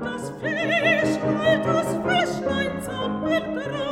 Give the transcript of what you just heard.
das Fischlein, das Fischlein zum Bild